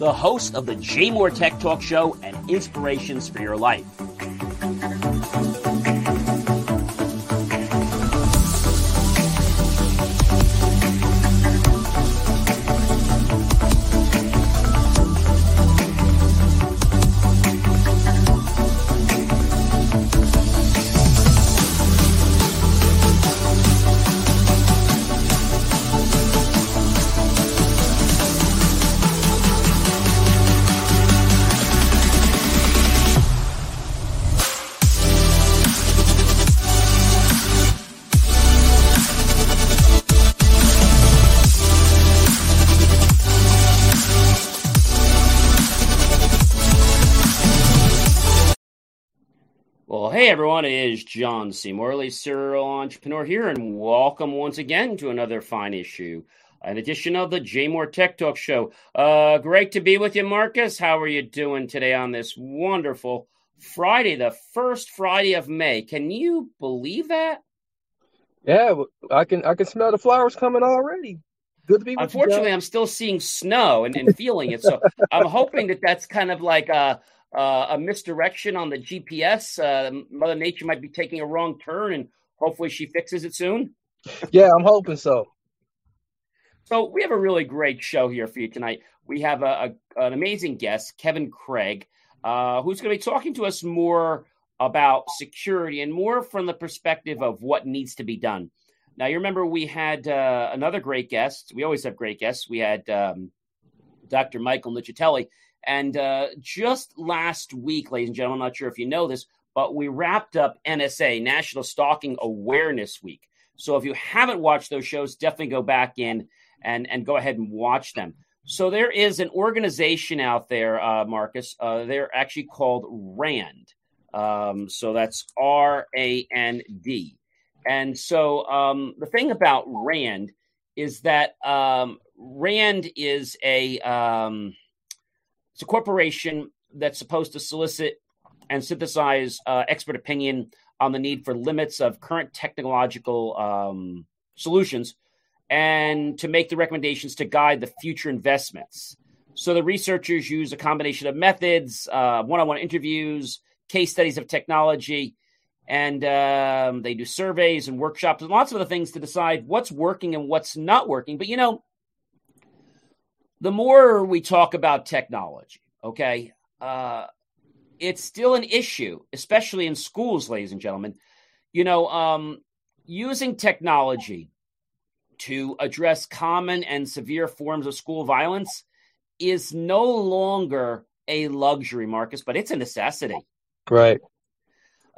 the host of the JMOR Tech Talk Show and Inspirations for Your Life. Everyone, it is John C. Morley, serial entrepreneur here, and welcome once again to another fine issue, an edition of the JMOR Tech Talk Show. Uh, great to be with you, Marcus. How are you doing today on this wonderful Friday, the first Friday of May? Can you believe that? Yeah, I can. I can smell the flowers coming already. Good to be. You, Unfortunately, I'm still seeing snow and, and feeling it, so I'm hoping that that's kind of like a uh, a misdirection on the GPS. Uh, Mother Nature might be taking a wrong turn, and hopefully she fixes it soon. yeah, I'm hoping so. So we have a really great show here for you tonight. We have a, a an amazing guest, Kevin Craig, uh, who's going to be talking to us more about security and more from the perspective of what needs to be done. Now, you remember we had uh, another great guest. We always have great guests. We had um, Dr. Michael Nuccitelli and uh, just last week, ladies and gentlemen, I'm not sure if you know this, but we wrapped up NSA, National Stalking Awareness Week. So if you haven't watched those shows, definitely go back in and, and go ahead and watch them. So there is an organization out there, uh, Marcus. Uh, they're actually called RAND. Um, so that's R A N D. And so um, the thing about RAND is that um, RAND is a um, it's a corporation that's supposed to solicit and synthesize uh, expert opinion on the need for limits of current technological um, solutions and to make the recommendations to guide the future investments. So the researchers use a combination of methods, uh, one-on-one interviews, case studies of technology, and um, they do surveys and workshops and lots of other things to decide what's working and what's not working. But you know, the more we talk about technology, okay, uh, it's still an issue, especially in schools, ladies and gentlemen. You know, um, using technology to address common and severe forms of school violence is no longer a luxury, Marcus, but it's a necessity. Right.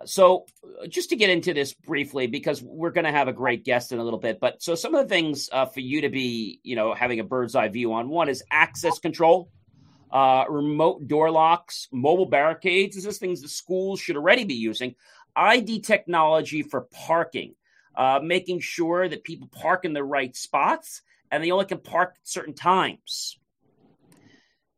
So, uh, just to get into this briefly, because we're going to have a great guest in a little bit, but so some of the things uh, for you to be, you know, having a bird's eye view on one is access control, uh, remote door locks, mobile barricades. This is things the schools should already be using. ID technology for parking, uh, making sure that people park in the right spots and they only can park at certain times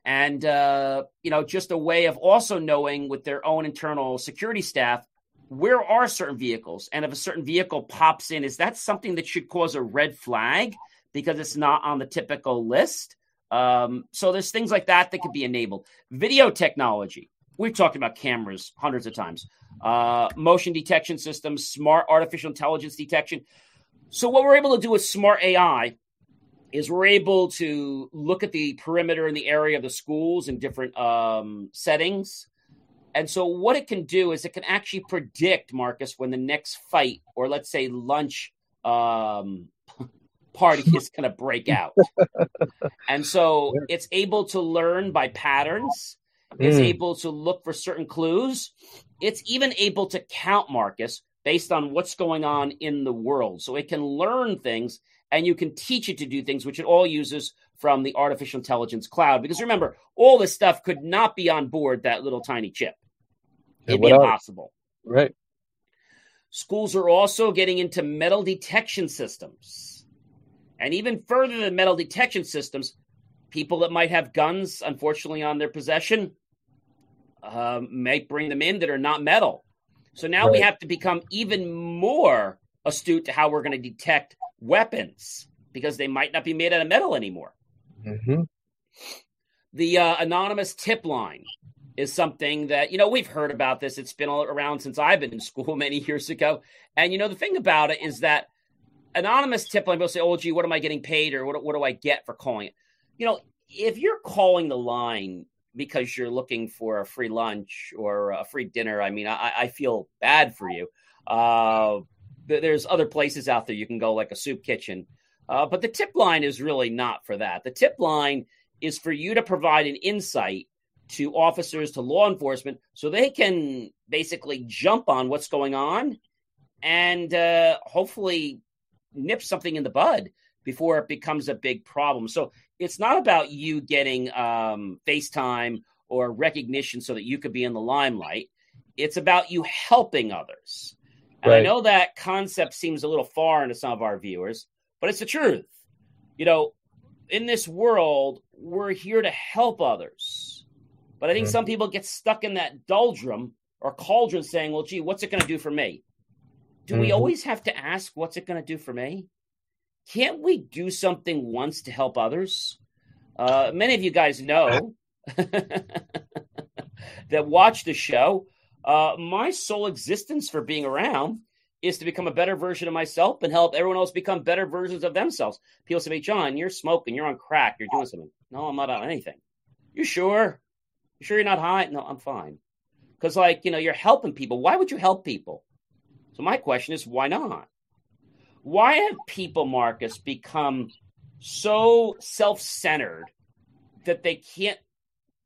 and uh, you know just a way of also knowing with their own internal security staff where are certain vehicles? And if a certain vehicle pops in is that something that should cause a red flag? Because it's not on the typical list. Um, so there's things like that that could be enabled. Video technology. We've talked about cameras hundreds of times. Uh, motion detection systems smart artificial intelligence detection. So what we're able to do with smart ai is we're able to look at the perimeter and the area of the schools in different um, settings. And so, what it can do is it can actually predict, Marcus, when the next fight or let's say lunch um, party is going to break out. and so, it's able to learn by patterns, it's mm. able to look for certain clues, it's even able to count, Marcus, based on what's going on in the world. So, it can learn things and you can teach it to do things, which it all uses from the artificial intelligence cloud. Because remember, all this stuff could not be on board that little tiny chip. It'd be impossible. Right. Schools are also getting into metal detection systems. And even further than metal detection systems, people that might have guns, unfortunately, on their possession uh, may bring them in that are not metal. So now right. we have to become even more astute to how we're going to detect weapons because they might not be made out of metal anymore. Mm-hmm. The uh, anonymous tip line is something that, you know, we've heard about this. It's been around since I've been in school many years ago. And, you know, the thing about it is that anonymous tip line, people say, oh, gee, what am I getting paid or what, what do I get for calling it? You know, if you're calling the line because you're looking for a free lunch or a free dinner, I mean, I, I feel bad for you. Uh, there's other places out there you can go, like a soup kitchen. Uh, but the tip line is really not for that. The tip line is for you to provide an insight to officers, to law enforcement, so they can basically jump on what's going on and uh, hopefully nip something in the bud before it becomes a big problem. So it's not about you getting um, FaceTime or recognition so that you could be in the limelight. It's about you helping others. And right. I know that concept seems a little foreign to some of our viewers, but it's the truth. You know, in this world, we're here to help others. But I think mm-hmm. some people get stuck in that doldrum or cauldron saying, well, gee, what's it going to do for me? Do mm-hmm. we always have to ask, what's it going to do for me? Can't we do something once to help others? Uh, many of you guys know that watch the show. Uh, my sole existence for being around is to become a better version of myself and help everyone else become better versions of themselves. People say, John, you're smoking, you're on crack, you're doing something. No, I'm not on anything. You sure? You sure you're not high? No, I'm fine. Because, like, you know, you're helping people. Why would you help people? So, my question is, why not? Why have people, Marcus, become so self centered that they can't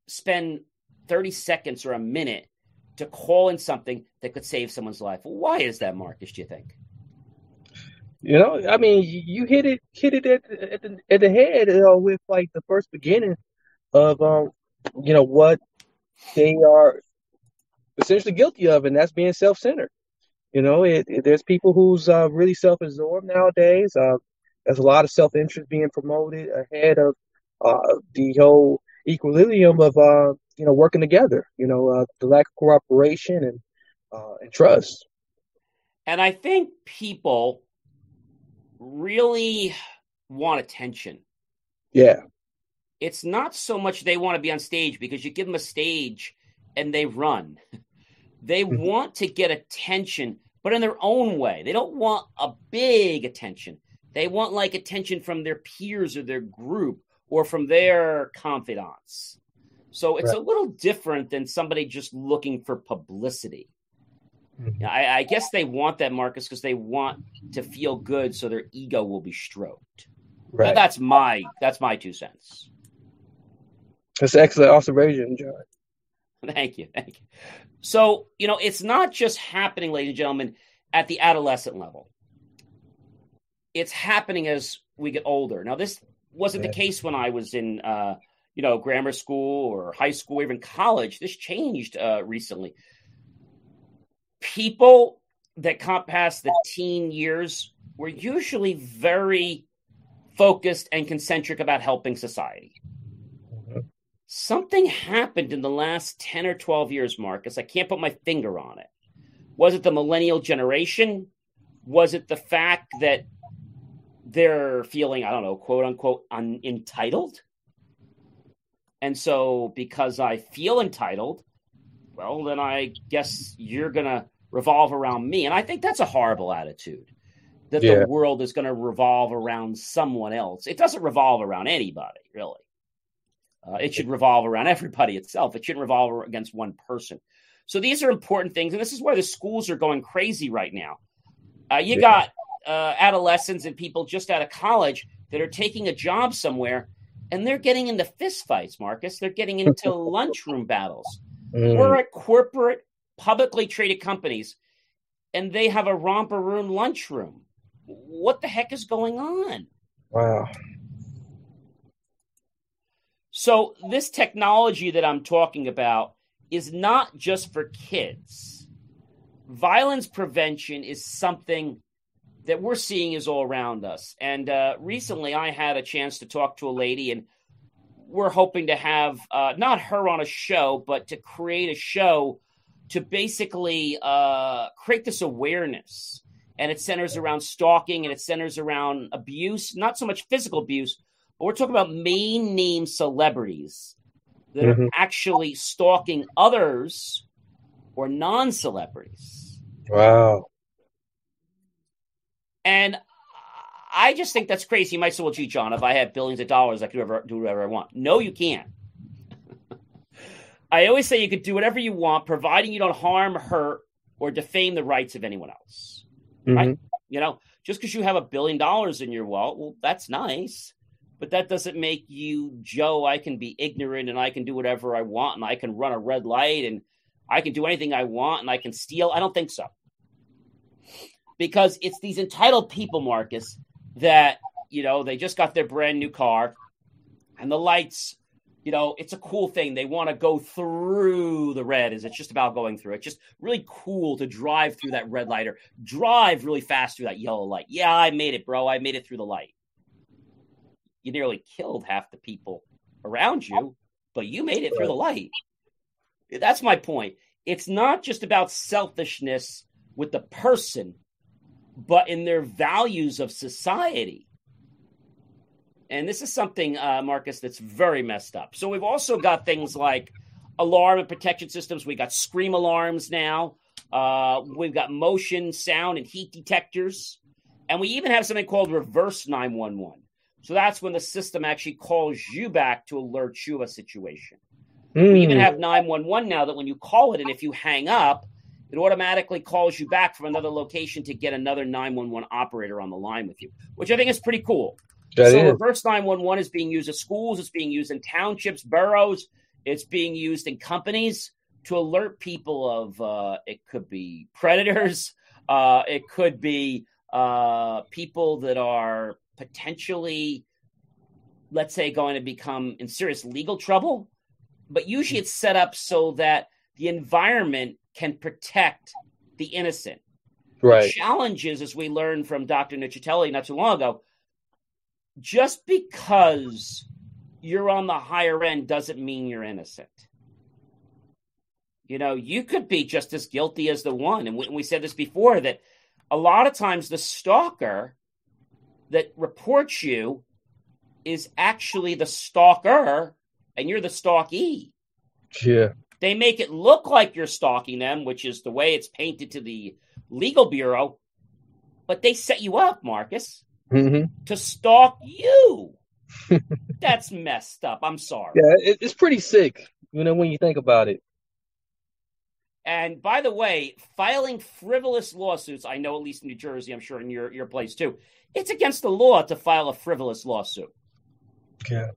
spend 30 seconds or a minute to call in something that could save someone's life? Why is that, Marcus, do you think? You know, I mean, you hit it, hit it at, at the at the head you know, with like the first beginning of um, you know, what they are essentially guilty of, and that's being self-centered. You know, it, it, there's people who's uh, really self-absorbed nowadays. Uh, there's a lot of self-interest being promoted ahead of uh, the whole equilibrium of uh, you know working together. You know, uh, the lack of cooperation and uh, and trust. And I think people really want attention. Yeah. It's not so much they want to be on stage because you give them a stage and they run. They mm-hmm. want to get attention, but in their own way. They don't want a big attention. They want like attention from their peers or their group or from their confidants. So it's right. a little different than somebody just looking for publicity. Mm-hmm. I, I, guess they want that, Marcus, because they want to feel good, so their ego will be stroked. Right. that's my that's my two cents. That's an excellent observation, John. Thank you. Thank you. So, you know, it's not just happening, ladies and gentlemen, at the adolescent level. It's happening as we get older. Now, this wasn't the case when I was in, uh, you know, grammar school or high school or even college. This changed uh, recently. People that come past the teen years were usually very focused and concentric about helping society something happened in the last 10 or 12 years, Marcus. I can't put my finger on it. Was it the millennial generation? Was it the fact that they're feeling, I don't know, quote unquote, un- entitled? And so, because I feel entitled, well, then I guess you're going to revolve around me. And I think that's a horrible attitude that yeah. the world is going to revolve around someone else. It doesn't revolve around anybody, really. Uh, it should revolve around everybody itself. It shouldn't revolve against one person. So these are important things, and this is why the schools are going crazy right now. Uh, you yeah. got uh, adolescents and people just out of college that are taking a job somewhere, and they're getting into fistfights. Marcus, they're getting into lunchroom battles. Mm. We're at corporate, publicly traded companies, and they have a romper room lunchroom. What the heck is going on? Wow. So, this technology that I'm talking about is not just for kids. Violence prevention is something that we're seeing is all around us. And uh, recently, I had a chance to talk to a lady, and we're hoping to have uh, not her on a show, but to create a show to basically uh, create this awareness. And it centers around stalking and it centers around abuse, not so much physical abuse, we're talking about main name celebrities that mm-hmm. are actually stalking others or non celebrities. Wow. And I just think that's crazy. You might say, well, gee, John, if I had billions of dollars, I could ever do whatever I want. No, you can't. I always say you could do whatever you want, providing you don't harm, hurt, or defame the rights of anyone else. Mm-hmm. Right? You know, just because you have a billion dollars in your wallet, well, that's nice. But that doesn't make you Joe. I can be ignorant and I can do whatever I want and I can run a red light and I can do anything I want and I can steal. I don't think so because it's these entitled people, Marcus, that you know they just got their brand new car, and the lights. You know, it's a cool thing. They want to go through the red. Is it's just about going through? It's just really cool to drive through that red light or drive really fast through that yellow light. Yeah, I made it, bro. I made it through the light. You nearly killed half the people around you, but you made it through the light. That's my point. It's not just about selfishness with the person, but in their values of society. And this is something, uh, Marcus, that's very messed up. So we've also got things like alarm and protection systems. We got scream alarms now. Uh, we've got motion, sound, and heat detectors. And we even have something called reverse 911. So that's when the system actually calls you back to alert you of a situation. Mm. We even hmm. have 911 now that when you call it and if you hang up, it automatically calls you back from another location to get another 911 operator on the line with you, which I think is pretty cool. That so is. reverse 911 is being used at schools, it's being used in townships, boroughs, it's being used in companies to alert people of uh, it could be predators, uh, it could be uh, people that are potentially, let's say, going to become in serious legal trouble. But usually it's set up so that the environment can protect the innocent. Right. The challenges, as we learned from Dr. Nuccitelli not too long ago, just because you're on the higher end doesn't mean you're innocent. You know, you could be just as guilty as the one. And we, we said this before that a lot of times the stalker that reports you is actually the stalker and you're the stalkee. Yeah. They make it look like you're stalking them, which is the way it's painted to the legal bureau, but they set you up, Marcus, mm-hmm. to stalk you. That's messed up. I'm sorry. Yeah, it's pretty sick, you know, when you think about it. And by the way, filing frivolous lawsuits, I know at least in New Jersey, I'm sure in your, your place too, it's against the law to file a frivolous lawsuit. Yeah.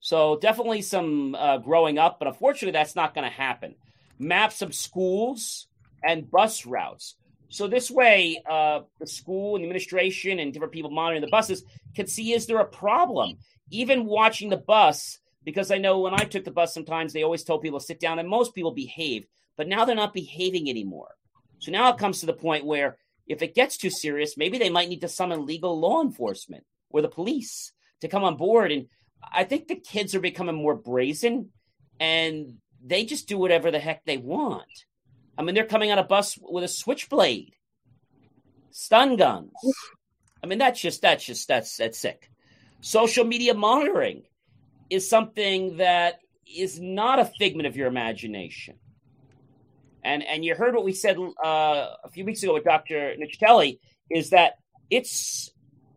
So definitely some uh, growing up, but unfortunately, that's not going to happen. Maps of schools and bus routes. So this way, uh, the school and the administration and different people monitoring the buses can see is there a problem. Even watching the bus, because I know when I took the bus, sometimes they always told people to sit down, and most people behaved, but now they're not behaving anymore. So now it comes to the point where if it gets too serious, maybe they might need to summon legal law enforcement or the police to come on board and I think the kids are becoming more brazen and they just do whatever the heck they want. I mean, they're coming on a bus with a switchblade, stun guns. I mean, that's just that's just that's that's sick. Social media monitoring is something that is not a figment of your imagination. And and you heard what we said uh, a few weeks ago with Dr. Nuccitelli is that it's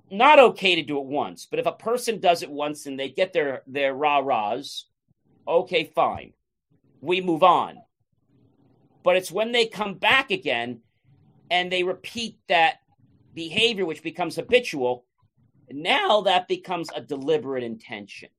not okay to do it once, but if a person does it once and they get their their rah rahs, okay, fine, we move on. But it's when they come back again and they repeat that behavior, which becomes habitual. Now that becomes a deliberate intention.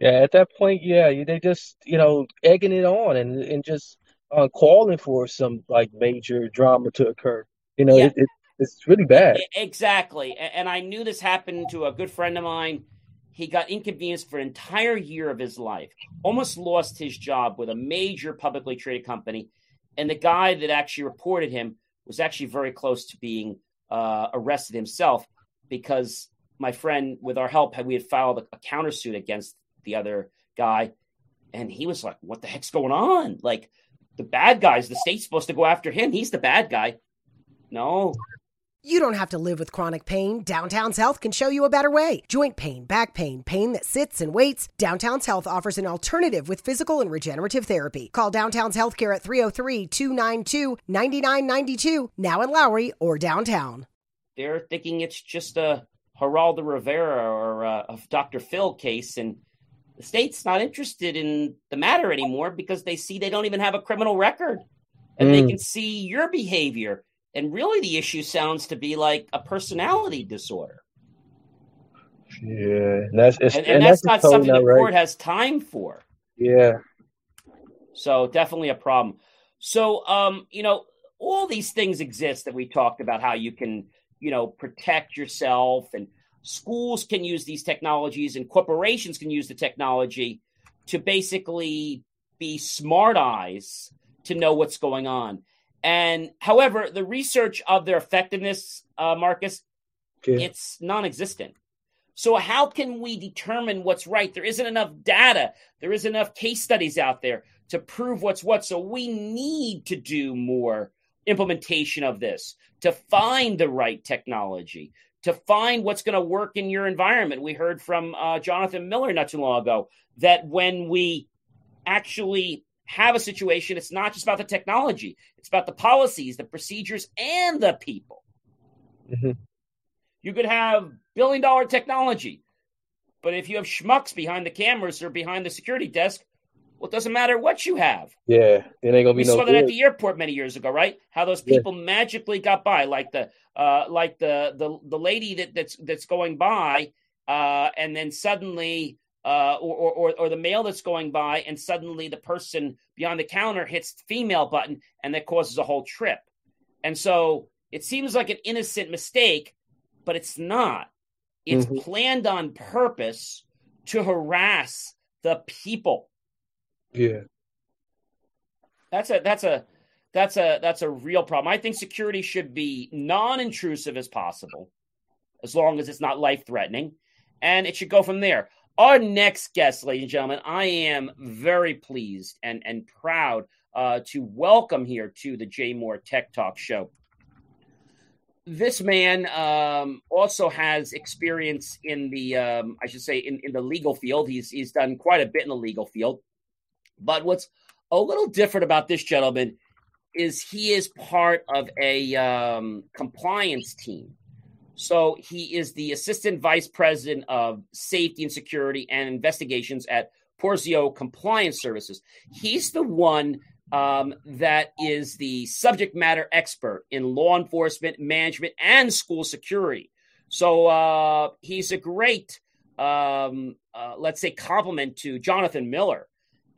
Yeah, at that point, yeah, they just you know egging it on and and just uh, calling for some like major drama to occur. You know, yeah. it, it it's really bad. Exactly. And I knew this happened to a good friend of mine. he got inconvenienced for an entire year of his life, almost lost his job with a major publicly traded company. And the guy that actually reported him was actually very close to being uh, arrested himself because my friend, with our help, we had filed a, a countersuit against the other guy. And he was like, What the heck's going on? Like, the bad guys, the state's supposed to go after him. He's the bad guy. No, you don't have to live with chronic pain. Downtown's Health can show you a better way. Joint pain, back pain, pain that sits and waits. Downtown's Health offers an alternative with physical and regenerative therapy. Call Downtown's Healthcare at 303 292 9992, now in Lowry or downtown. They're thinking it's just a Geraldo Rivera or uh, a Dr. Phil case, and the state's not interested in the matter anymore because they see they don't even have a criminal record and mm. they can see your behavior and really, the issue sounds to be like a personality disorder. Yeah, and that's and, and, and that's, that's, not something the right. court has time for. Yeah. So definitely a problem. So, um, you know, all these things exist that we talked about how you can, you know, protect yourself and schools can use these technologies and corporations can use the technology to basically be smart eyes to know what's going on. And however, the research of their effectiveness, uh, Marcus, okay. it's non-existent. So how can we determine what's right? There isn't enough data. There isn't enough case studies out there to prove what's what. So we need to do more implementation of this to find the right technology, to find what's going to work in your environment. We heard from uh, Jonathan Miller not too long ago that when we actually have a situation, it's not just about the technology, it's about the policies, the procedures, and the people. Mm-hmm. You could have billion dollar technology, but if you have schmucks behind the cameras or behind the security desk, well, it doesn't matter what you have. Yeah, it ain't gonna be we no. saw that at the airport many years ago, right? How those people yeah. magically got by, like the uh, like the the the lady that that's that's going by, uh, and then suddenly uh, or, or, or the male that's going by, and suddenly the person beyond the counter hits the female button, and that causes a whole trip. And so it seems like an innocent mistake, but it's not. It's mm-hmm. planned on purpose to harass the people. Yeah. That's a that's a that's a that's a real problem. I think security should be non-intrusive as possible, as long as it's not life threatening, and it should go from there. Our next guest, ladies and gentlemen, I am very pleased and, and proud uh, to welcome here to the JMOR Tech Talk Show. This man um, also has experience in the, um, I should say, in, in the legal field. He's, he's done quite a bit in the legal field. But what's a little different about this gentleman is he is part of a um, compliance team so he is the assistant vice president of safety and security and investigations at Porzio Compliance Services. He's the one um, that is the subject matter expert in law enforcement, management, and school security. So uh, he's a great, um, uh, let's say, compliment to Jonathan Miller.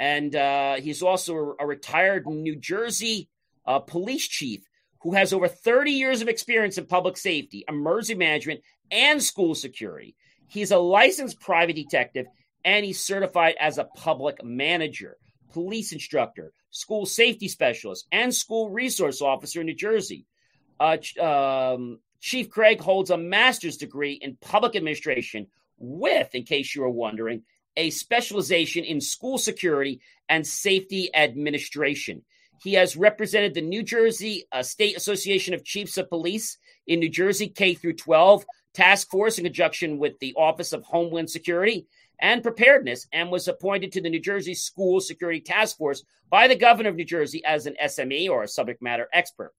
And uh, he's also a retired New Jersey uh, police chief who has over 30 years of experience in public safety, emergency management, and school security. He's a licensed private detective and he's certified as a public manager, police instructor, school safety specialist, and school resource officer in New Jersey. Uh, um, Chief Craig holds a master's degree in public administration with, in case you were wondering, a specialization in school security and safety administration. He has represented the New Jersey uh, State Association of Chiefs of Police in New Jersey K through 12 task force in conjunction with the Office of Homeland Security and Preparedness and was appointed to the New Jersey School Security Task Force by the governor of New Jersey as an SME or a subject matter expert.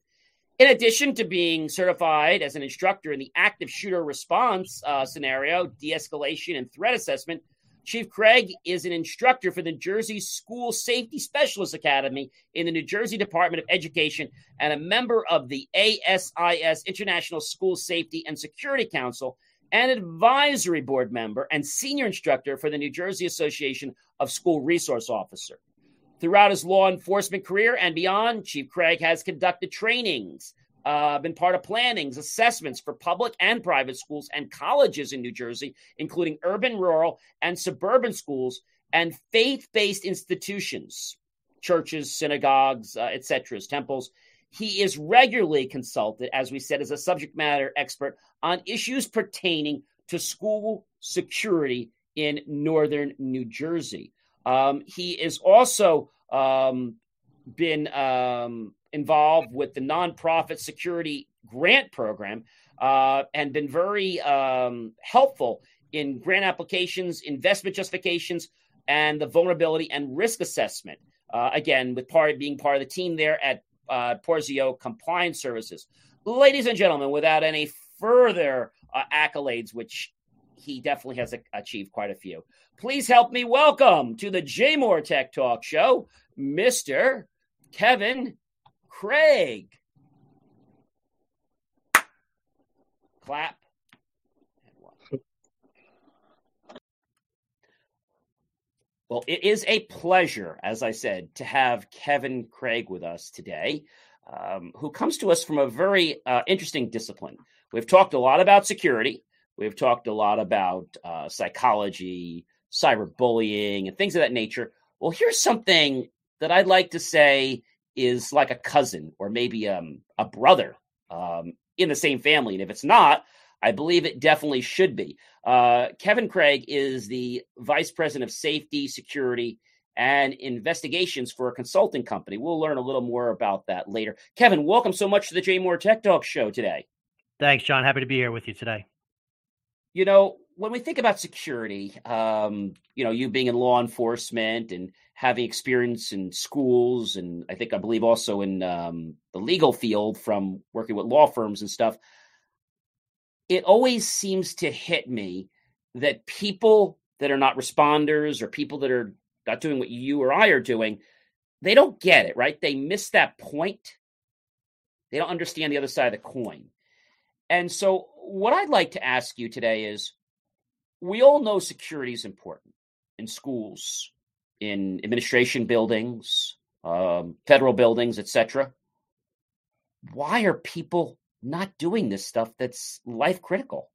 In addition to being certified as an instructor in the active shooter response uh, scenario, de escalation, and threat assessment, Chief Craig is an instructor for the Jersey School Safety Specialist Academy in the New Jersey Department of Education and a member of the ASIS International School Safety and Security Council and advisory board member and senior instructor for the New Jersey Association of School Resource Officer. Throughout his law enforcement career and beyond, Chief Craig has conducted trainings, uh, been part of plannings, assessments for public and private schools and colleges in New Jersey, including urban, rural, and suburban schools and faith based institutions, churches, synagogues, uh, etc., temples. He is regularly consulted, as we said, as a subject matter expert on issues pertaining to school security in northern New Jersey. Um, he is also um, been um, involved with the nonprofit security grant program uh, and been very um, helpful in grant applications, investment justifications, and the vulnerability and risk assessment. Uh, again, with part being part of the team there at uh, Porzio Compliance Services. Ladies and gentlemen, without any further uh, accolades, which he definitely has a- achieved quite a few, please help me welcome to the J Tech Talk Show, Mr. Kevin Craig. Clap. Well, it is a pleasure, as I said, to have Kevin Craig with us today, um, who comes to us from a very uh, interesting discipline. We've talked a lot about security, we've talked a lot about uh, psychology, cyberbullying, and things of that nature. Well, here's something that I'd like to say is like a cousin or maybe um, a brother um, in the same family. And if it's not, I believe it definitely should be. Uh, Kevin Craig is the vice president of safety, security, and investigations for a consulting company. We'll learn a little more about that later. Kevin, welcome so much to the JMOR Tech Talk show today. Thanks, John. Happy to be here with you today. You know, when we think about security, um, you know, you being in law enforcement and having experience in schools, and I think I believe also in um, the legal field from working with law firms and stuff, it always seems to hit me that people that are not responders or people that are not doing what you or I are doing, they don't get it, right? They miss that point. They don't understand the other side of the coin. And so, what I'd like to ask you today is we all know security is important in schools, in administration buildings, um, federal buildings, etc. Why are people not doing this stuff that's life critical.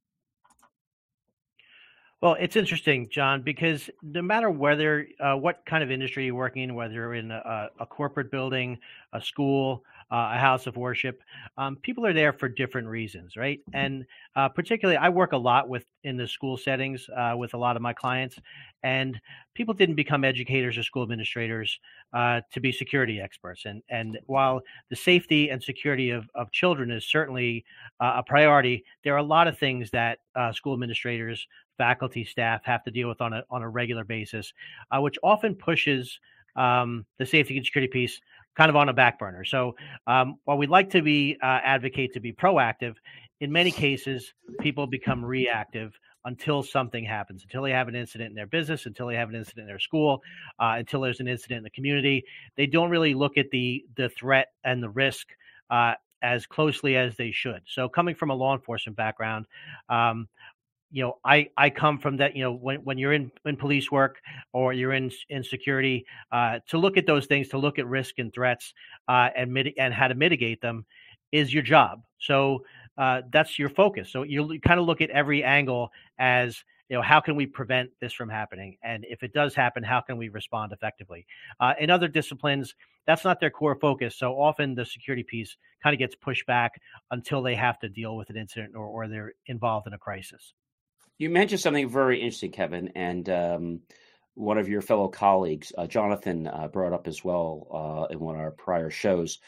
Well, it's interesting, John, because no matter whether uh, what kind of industry you're working in, whether you're in a, a corporate building, a school, uh, a house of worship, um, people are there for different reasons, right? And uh, particularly, I work a lot with in the school settings uh, with a lot of my clients, and people didn't become educators or school administrators uh, to be security experts. And and while the safety and security of, of children is certainly uh, a priority, there are a lot of things that school administrators faculty staff have to deal with on a on a regular basis, uh, which often pushes um, the safety and security piece kind of on a back burner. So um, while we'd like to be uh, advocate to be proactive, in many cases people become reactive until something happens, until they have an incident in their business, until they have an incident in their school, uh, until there's an incident in the community. They don't really look at the the threat and the risk uh, as closely as they should. So, coming from a law enforcement background, um, you know i i come from that you know when, when you're in in police work or you're in in security uh, to look at those things to look at risk and threats uh, and mit- and how to mitigate them is your job. So uh, that's your focus. So you kind of look at every angle as you know how can we prevent this from happening? And if it does happen how can we respond effectively? Uh, in other disciplines that's not their core focus. So often the security piece kind of gets pushed back until they have to deal with an incident or, or they're involved in a crisis you mentioned something very interesting, Kevin, and um, one of your fellow colleagues, uh, Jonathan, uh, brought up as well uh, in one of our prior shows.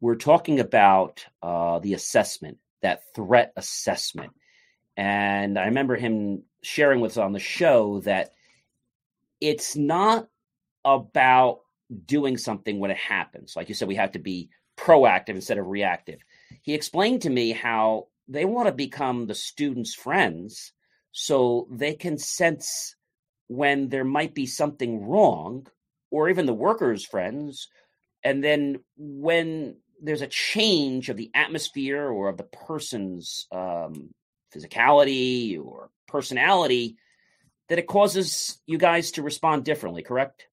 We're talking about uh, the assessment, that threat assessment. And I remember him sharing with us on the show that it's not about doing something when it happens. Like you said, we have to be proactive instead of reactive. He explained to me how they want to become the students' friends so they can sense when there might be something wrong or even the workers friends and then when there's a change of the atmosphere or of the person's um, physicality or personality that it causes you guys to respond differently correct?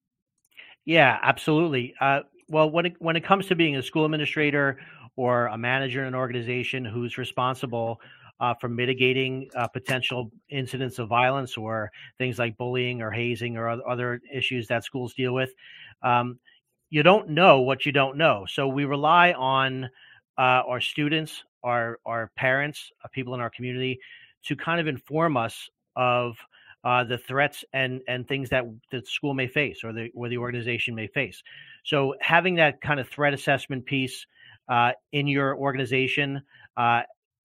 Yeah absolutely. Uh, well, when it when it comes to being a school administrator or a manager in an organization who's responsible uh, for mitigating uh, potential incidents of violence or things like bullying or hazing or other issues that schools deal with, um, you don't know what you don't know. So we rely on uh, our students, our our parents, uh, people in our community, to kind of inform us of uh, the threats and and things that the school may face or the or the organization may face. So having that kind of threat assessment piece uh, in your organization,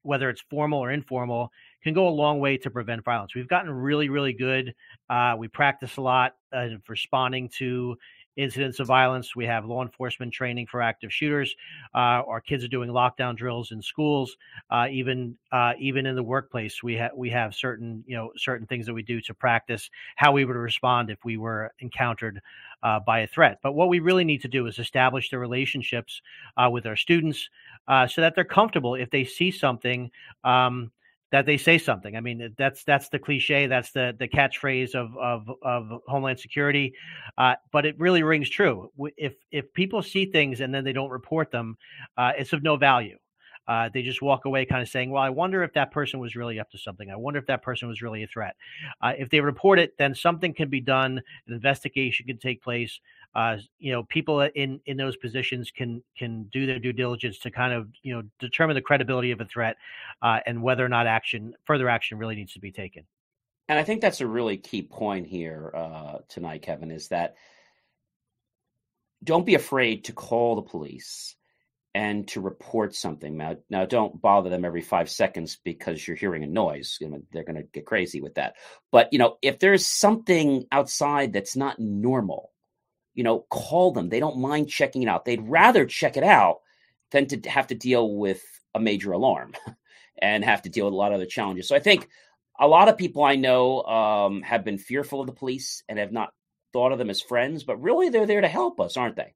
whether it's formal or informal, can go a long way to prevent violence. We've gotten really really good. Uh, we practice a lot uh, responding to incidents of violence. We have law enforcement training for active shooters. Uh, our kids are doing lockdown drills in schools. Uh, even uh, even in the workplace, we have we have certain you know certain things that we do to practice how we would respond if we were encountered uh, by a threat. But what we really need to do is establish the relationships uh, with our students uh, so that they're comfortable if they see something. Um, that they say something. I mean, that's that's the cliche, that's the the catchphrase of of of Homeland Security, uh, but it really rings true. If if people see things and then they don't report them, uh, it's of no value. Uh, they just walk away kind of saying, Well, I wonder if that person was really up to something. I wonder if that person was really a threat. Uh, if they report it, then something can be done, an investigation can take place. Uh, you know, people in in those positions can can do their due diligence to kind of you know determine the credibility of a threat uh, and whether or not action further action really needs to be taken. And I think that's a really key point here uh, tonight, Kevin, is that don't be afraid to call the police and to report something. Now, now don't bother them every five seconds because you're hearing a noise. You know, they're going to get crazy with that. But you know, if there's something outside that's not normal, you know, call them. They don't mind checking it out. They'd rather check it out than to have to deal with a major alarm and have to deal with a lot of other challenges. So I think a lot of people I know um, have been fearful of the police and have not thought of them as friends, but really they're there to help us, aren't they?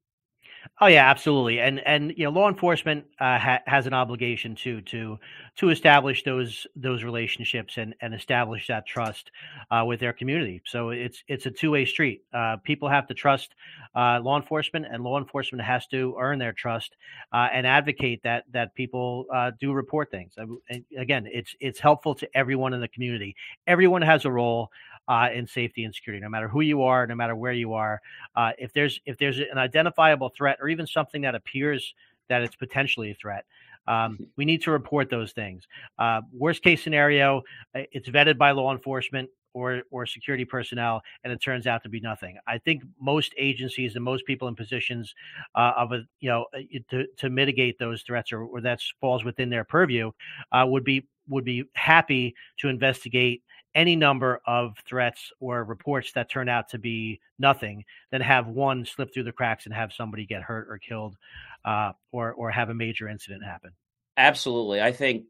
Oh yeah, absolutely. And and you know, law enforcement uh, ha- has an obligation to to to establish those those relationships and and establish that trust uh, with their community. So it's it's a two way street. Uh, people have to trust uh, law enforcement, and law enforcement has to earn their trust uh, and advocate that that people uh, do report things. And again, it's it's helpful to everyone in the community. Everyone has a role uh, in safety and security, no matter who you are, no matter where you are. Uh, if there's if there's an identifiable threat or even something that appears that it's potentially a threat, um, mm-hmm. we need to report those things. Uh, worst case scenario, it's vetted by law enforcement or or security personnel, and it turns out to be nothing. I think most agencies and most people in positions uh, of a you know uh, to to mitigate those threats or, or that falls within their purview uh, would be would be happy to investigate any number of threats or reports that turn out to be nothing than have one slip through the cracks and have somebody get hurt or killed uh, or or have a major incident happen. Absolutely, I think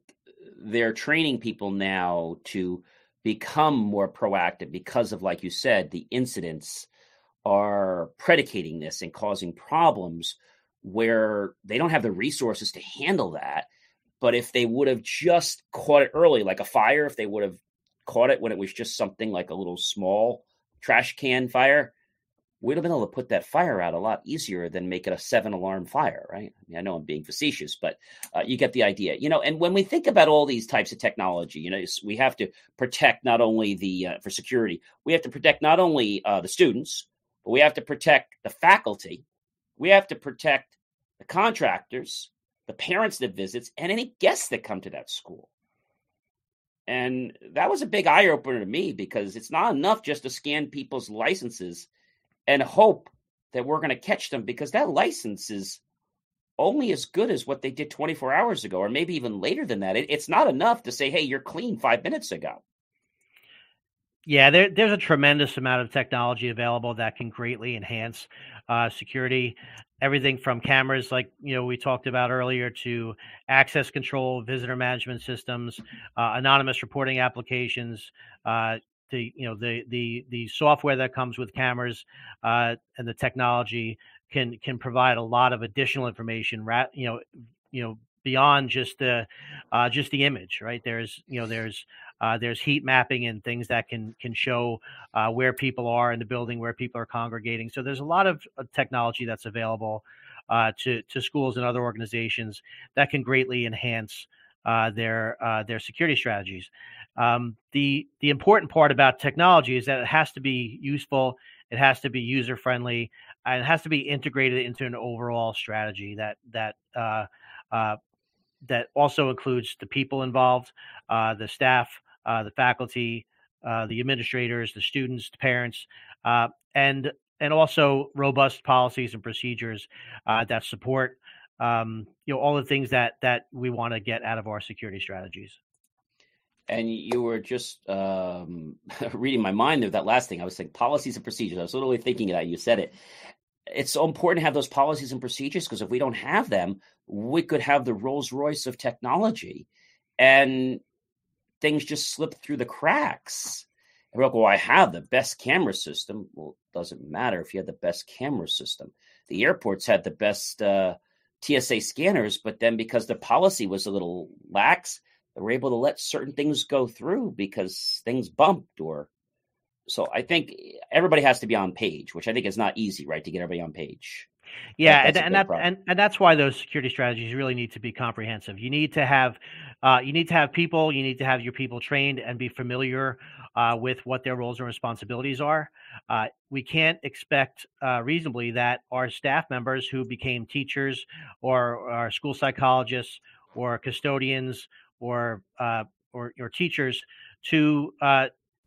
they're training people now to become more proactive because of, like you said, the incidents are predicating this and causing problems where they don't have the resources to handle that. But if they would have just caught it early, like a fire, if they would have caught it when it was just something like a little small trash can fire, we'd have been able to put that fire out a lot easier than make it a seven alarm fire, right? I, mean, I know I'm being facetious, but uh, you get the idea. You know, and when we think about all these types of technology, you know, we have to protect not only the uh, for security, we have to protect not only uh, the students, but we have to protect the faculty, we have to protect the contractors, the parents that visits, and any guests that come to that school. And that was a big eye opener to me because it's not enough just to scan people's licenses and hope that we're going to catch them because that license is only as good as what they did 24 hours ago or maybe even later than that. It, it's not enough to say, hey, you're clean five minutes ago. Yeah, there, there's a tremendous amount of technology available that can greatly enhance uh, security. Everything from cameras like you know we talked about earlier to access control visitor management systems uh, anonymous reporting applications uh, to you know the the the software that comes with cameras uh, and the technology can can provide a lot of additional information you know you know beyond just the uh, just the image right? There's you know there's uh, there's heat mapping and things that can can show uh, where people are in the building, where people are congregating. So there's a lot of technology that's available uh, to to schools and other organizations that can greatly enhance uh, their uh, their security strategies. Um, the the important part about technology is that it has to be useful, it has to be user friendly, and it has to be integrated into an overall strategy that that that also includes the people involved, uh, the staff, the faculty, uh, the administrators, the students, the parents, uh, and and also robust policies and procedures uh, that support um, you know all the things that that we want to get out of our security strategies. And you were just um, reading my mind there. that last thing. I was saying policies and procedures. I was literally thinking that. You said it. It's so important to have those policies and procedures because if we don't have them, we could have the Rolls Royce of technology, and things just slip through the cracks. And we're like, well, I have the best camera system. Well, it doesn't matter if you had the best camera system. The airports had the best uh, TSA scanners, but then because the policy was a little lax, they were able to let certain things go through because things bumped or so I think everybody has to be on page, which I think is not easy, right? To get everybody on page. Yeah, and, and that and, and that's why those security strategies really need to be comprehensive. You need to have uh, you need to have people, you need to have your people trained and be familiar uh, with what their roles and responsibilities are. Uh, we can't expect uh, reasonably that our staff members who became teachers or, or school psychologists or custodians or uh, or, or teachers to uh,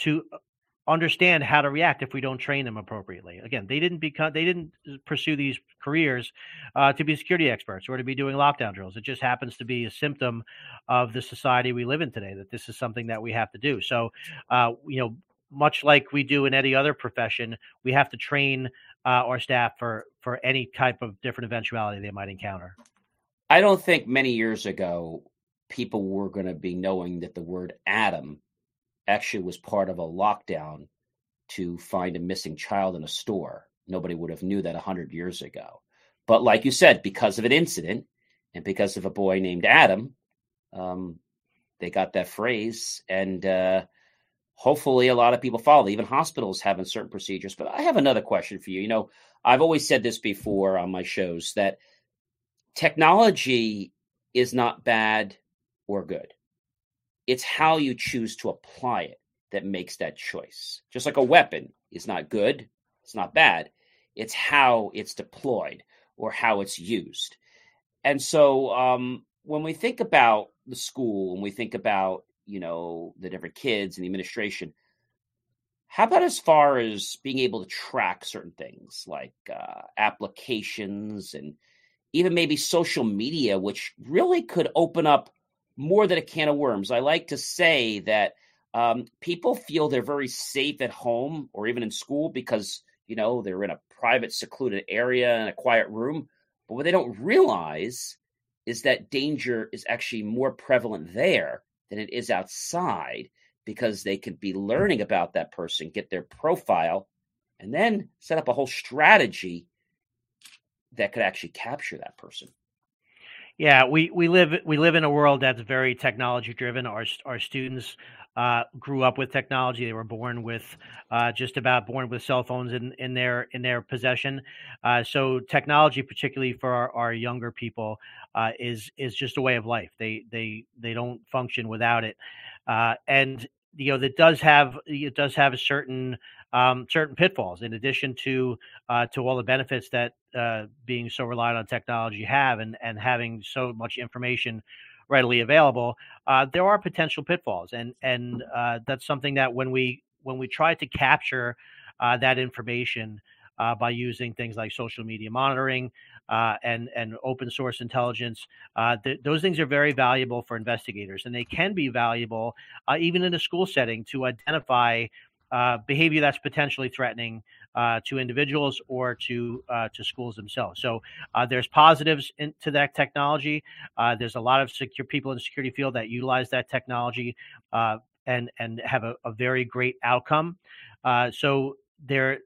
to understand how to react if we don't train them appropriately. Again, they didn't become they didn't pursue these careers uh, to be security experts or to be doing lockdown drills. It just happens to be a symptom of the society we live in today that this is something that we have to do. So, uh, you know, much like we do in any other profession, we have to train uh, our staff for for any type of different eventuality they might encounter. I don't think many years ago people were going to be knowing that the word Adam actually was part of a lockdown to find a missing child in a store. Nobody would have knew that 100 years ago. But like you said, because of an incident and because of a boy named Adam, um, they got that phrase. And uh, hopefully a lot of people follow. Even hospitals having certain procedures. But I have another question for you. You know, I've always said this before on my shows that technology is not bad or good. It's how you choose to apply it that makes that choice. Just like a weapon is not good, it's not bad. It's how it's deployed or how it's used. And so um, when we think about the school and we think about, you know, the different kids and the administration, how about as far as being able to track certain things like uh, applications and even maybe social media, which really could open up more than a can of worms. I like to say that um, people feel they're very safe at home or even in school because you know they're in a private, secluded area in a quiet room. But what they don't realize is that danger is actually more prevalent there than it is outside because they could be learning about that person, get their profile, and then set up a whole strategy that could actually capture that person. Yeah, we, we live we live in a world that's very technology driven. Our our students uh, grew up with technology. They were born with uh, just about born with cell phones in, in their in their possession. Uh, so technology, particularly for our, our younger people, uh, is is just a way of life. They they they don't function without it, uh, and you know that does have it does have a certain um, certain pitfalls in addition to uh, to all the benefits that uh, being so reliant on technology have and and having so much information readily available uh, there are potential pitfalls and and uh, that's something that when we when we try to capture uh, that information uh, by using things like social media monitoring and and open source intelligence. Th- those things are very valuable for investigators, and they can be valuable even in a school setting to identify uh, behavior that's potentially threatening uh, to individuals or to uh, to schools themselves. So uh, there's positives in, to that technology. Uh, there's a lot of secure people in the security field that utilize that technology and and have a, a very great outcome. so there,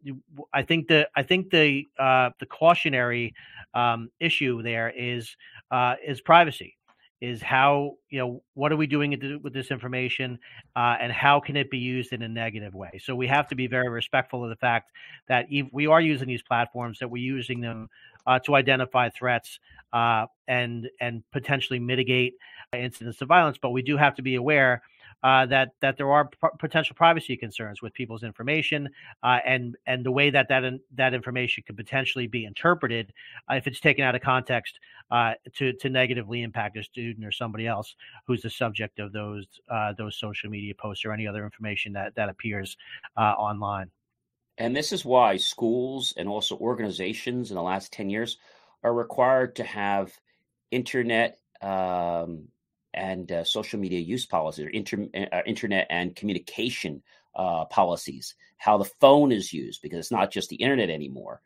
I think the I think the the cautionary um, issue there is is privacy is how you know what are we doing with this information uh, and how can it be used in a negative way? So we have to be very respectful of the fact that we are using these platforms that we're using them uh, to identify threats uh, and and potentially mitigate incidents of violence but we do have to be aware uh, that that there are p- potential privacy concerns with people's information, uh, and and the way that that in, that information could potentially be interpreted uh, if it's taken out of context uh, to to negatively impact a student or somebody else who's the subject of those uh, those social media posts or any other information that that appears online. And this is why schools and also organizations in the last ten years are required to have internet um, and uh, social media use policies or inter- uh, internet and communication uh, policies, how the phone is used, because it's not just the internet anymore.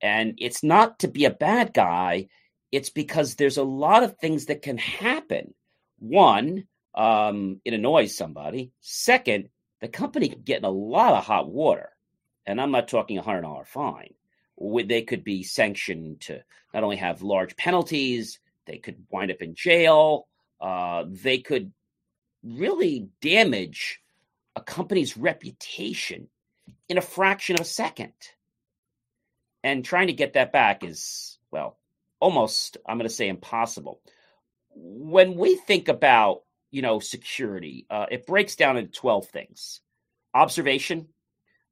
And it's not to be a bad guy, it's because there's a lot of things that can happen. One, um, it annoys somebody. Second, the company could get in a lot of hot water. And I'm not talking a $100 fine. They could be sanctioned to not only have large penalties, they could wind up in jail uh, they could really damage a company's reputation in a fraction of a second. And trying to get that back is, well, almost, I'm going to say impossible. When we think about, you know, security, uh, it breaks down into 12 things observation,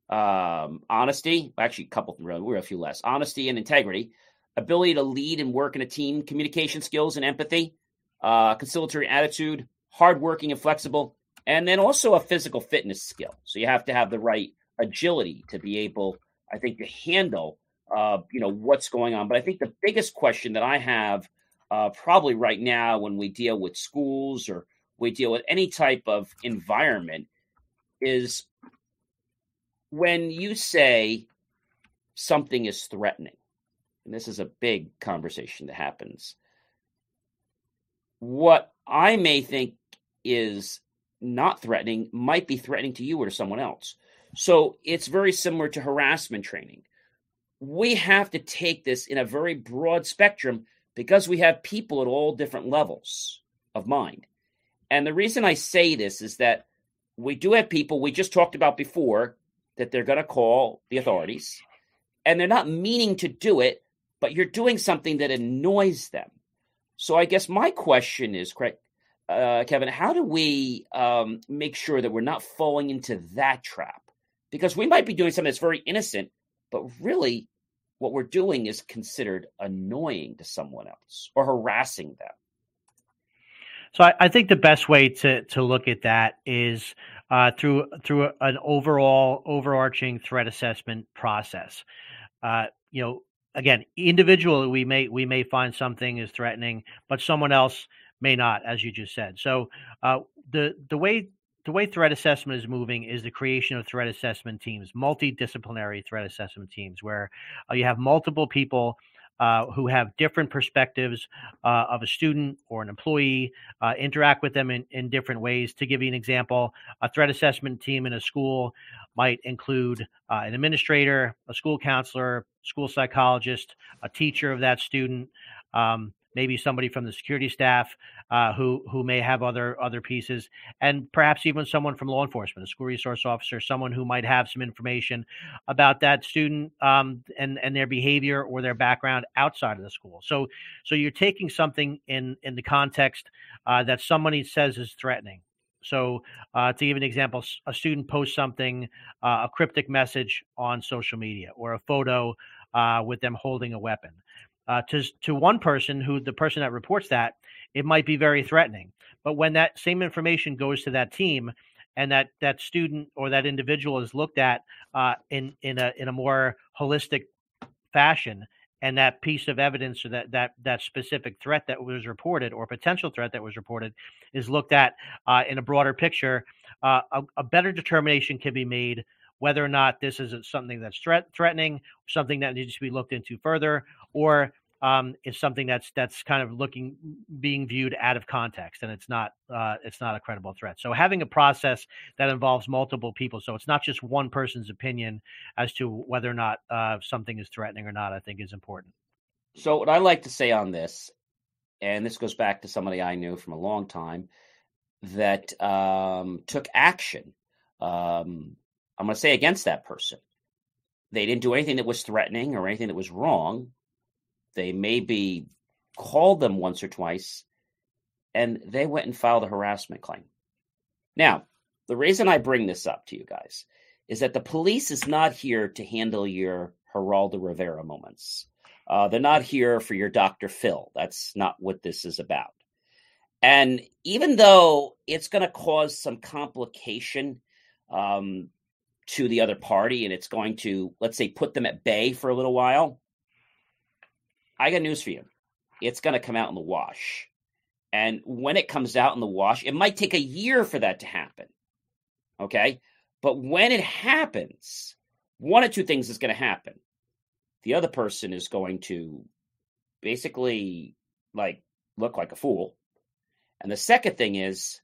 um, honesty, actually, a couple, we're a few less, honesty and integrity, ability to lead and work in a team, communication skills and empathy, uh, conciliatory attitude, hardworking and flexible, and then also a physical fitness skill. So you have to have the right agility to be able, I think, to handle, uh, you know, what's going on. But I think the biggest question that I have, uh, probably right now, when we deal with schools or we deal with any type of environment, is when you say something is threatening. And this is a big conversation that happens what I may think is not threatening might be threatening to you or to someone else. So it's very similar to harassment training. We have to take this in a very broad spectrum because we have people at all different levels of mind. And the reason I say this is that we do have people we just talked about before that they're going to call the authorities and they're not meaning to do it, but you're doing something that annoys them. So I guess my question is, Craig, uh, Kevin, how do we um, make sure that we're not falling into that trap? Because we might be doing something that's very innocent, but really what we're doing is considered annoying to someone else or harassing them. So I, I think the best way to to look at that is uh, through through an overall overarching threat assessment process. Uh, you know, again, individually we may we may find something is threatening, but someone else may not, as you just said. So uh, the the way the way threat assessment is moving is the creation of threat assessment teams, multidisciplinary threat assessment teams, where uh, you have multiple people uh, who have different perspectives uh, of a student or an employee, uh, interact with them in, in different ways. To give you an example, a threat assessment team in a school might include uh, an administrator, a school counselor, school psychologist, a teacher of that student. Um, maybe somebody from the security staff uh, who who may have other other pieces, and perhaps even someone from law enforcement, a school resource officer, someone who might have some information about that student um, and and their behavior or their background outside of the school. So so you're taking something in in the context uh, that somebody says is threatening. So, uh, to give an example, a student posts something, uh, a cryptic message on social media, or a photo uh, with them holding a weapon uh, to to one person who the person that reports that it might be very threatening. But when that same information goes to that team and that that student or that individual is looked at uh, in in a in a more holistic fashion and that piece of evidence or that that that specific threat that was reported or potential threat that was reported is looked at uh, in a broader picture uh, a, a, better determination can be made whether or not this is something that's threat, threatening something that needs to be looked into further or um, is something that's that's kind of looking being viewed out of context and it's not uh, it's not a credible threat. So having a process that involves multiple people so it's not just one person's opinion as to whether or not uh, something is threatening or not i think is important. So what i like to say on this and this goes back to somebody i knew from a long time that um, took action um, i'm going to say against that person. They didn't do anything that was threatening or anything that was wrong they maybe called them once or twice, and they went and filed a harassment claim. Now, the reason I bring this up to you guys is that the police is not here to handle your Geraldo Rivera moments. Uh, they're not here for your Dr. Phil. That's not what this is about. And even though it's going to cause some complication um, to the other party and it's going to, let's say, put them at bay for a little while, I got news for you. It's going to come out in the wash. And when it comes out in the wash, it might take a year for that to happen. Okay. But when it happens, one or two things is going to happen. The other person is going to basically like look like a fool. And the second thing is,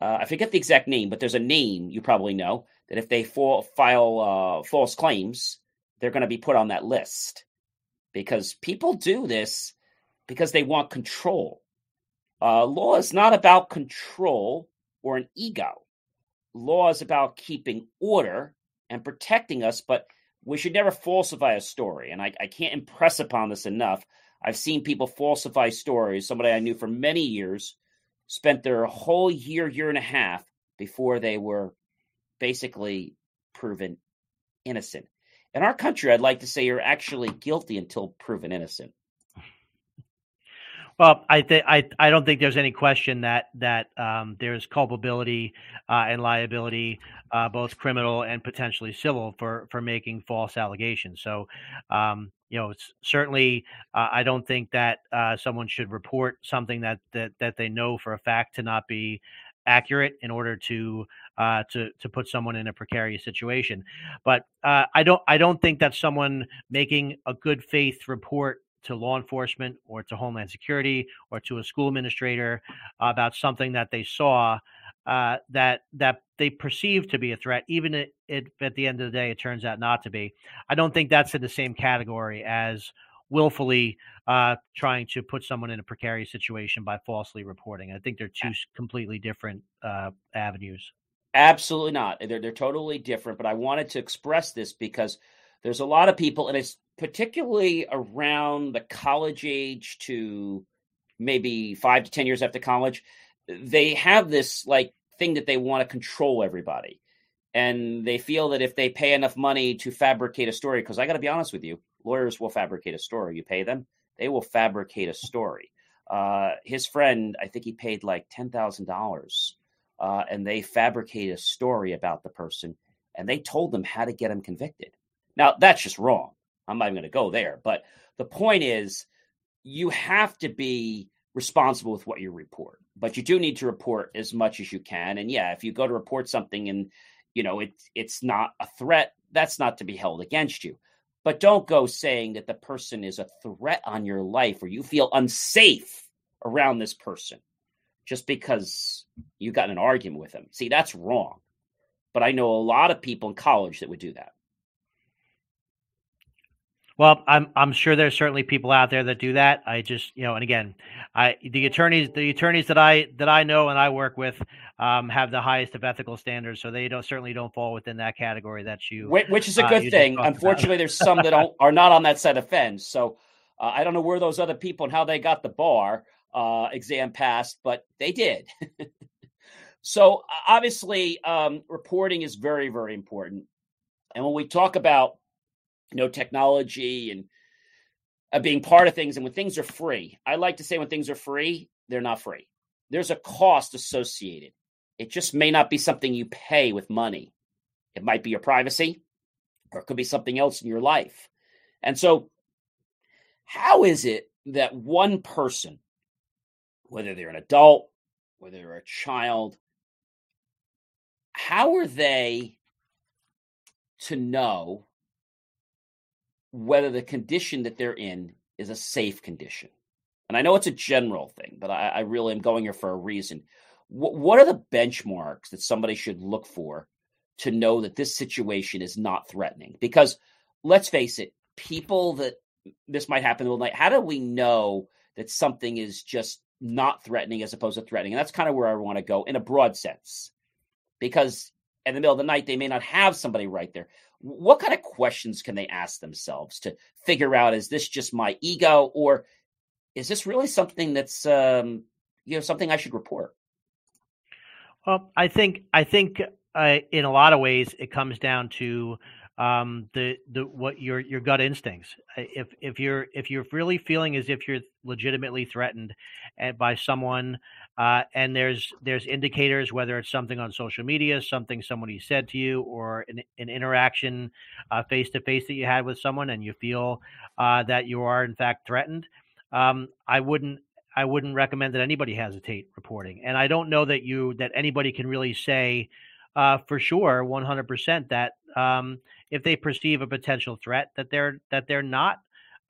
uh, I forget the exact name, but there's a name you probably know that if they fall, file uh, false claims, they're going to be put on that list because people do this because they want control. Uh, law is not about control or an ego. Law is about keeping order and protecting us, but we should never falsify a story. And I, I can't impress upon this enough. I've seen people falsify stories. Somebody I knew for many years spent their whole year, year and a half before they were basically proven innocent. In our country, I'd like to say you're actually guilty until proven innocent. Well, I think I I don't think there's any question that that um, there's culpability uh, and liability, uh, both criminal and potentially civil, for for making false allegations. So, um, you know, certainly uh, I don't think that uh, someone should report something that that that they know for a fact to not be accurate in order to uh, to to put someone in a precarious situation. But uh, I don't I don't think that someone making a good faith report to law enforcement or to Homeland Security or to a school administrator about something that they saw uh, that that they perceive to be a threat, even if it, at the end of the day it turns out not to be. I don't think that's in the same category as willfully uh, trying to put someone in a precarious situation by falsely reporting. I think they're two completely different uh, avenues. Absolutely not. They're they're totally different. But I wanted to express this because there's a lot of people, and it's particularly around the college age to maybe five to ten years after college. They have this like thing that they want to control everybody, and they feel that if they pay enough money to fabricate a story, because I got to be honest with you, lawyers will fabricate a story. You pay them, they will fabricate a story. Uh, his friend, I think he paid like ten thousand uh, dollars, and they fabricated a story about the person, and they told them how to get him convicted. Now that's just wrong. I'm not even going to go there, but the point is, you have to be responsible with what you report, but you do need to report as much as you can. And yeah, if you go to report something and you know it's it's not a threat, that's not to be held against you. But don't go saying that the person is a threat on your life or you feel unsafe around this person just because you got an argument with them. See, that's wrong. But I know a lot of people in college that would do that. Well, I'm I'm sure there's certainly people out there that do that. I just you know, and again, I the attorneys the attorneys that I that I know and I work with um, have the highest of ethical standards, so they don't certainly don't fall within that category that you. Which is a uh, good uh, thing. Unfortunately, there's some that don't, are not on that side of fence. So uh, I don't know where those other people and how they got the bar uh, exam passed, but they did. so obviously, um, reporting is very very important. And when we talk about know technology and uh, being part of things and when things are free i like to say when things are free they're not free there's a cost associated it just may not be something you pay with money. It might be your privacy, or it could be something else in your life. And so, how is it that one person, whether they're an adult, whether they're a child, how are they to know whether the condition that they're in is a safe condition? And I know it's a general thing, but I, I really am going here for a reason. W- what are the benchmarks that somebody should look for to know that this situation is not threatening? Because let's face it, people that this might happen the night, how do we know that something is just not threatening as opposed to threatening? And that's kind of where I want to go in a broad sense. Because in the middle of the night, they may not have somebody right there. What kind of questions can they ask themselves to figure out is this just my ego or is this really something that's um, you know something I should report? Well, I think I think uh, in a lot of ways it comes down to um, the the what your your gut instincts. If if you're if you're really feeling as if you're legitimately threatened eh, by someone, uh, and there's there's indicators whether it's something on social media, something somebody said to you, or an, an interaction face to face that you had with someone, and you feel uh, that you are in fact threatened. Um, I wouldn't I wouldn't recommend that anybody hesitate reporting, and I don't know that you that anybody can really say uh, for sure 100% that um, if they perceive a potential threat that they're that they're not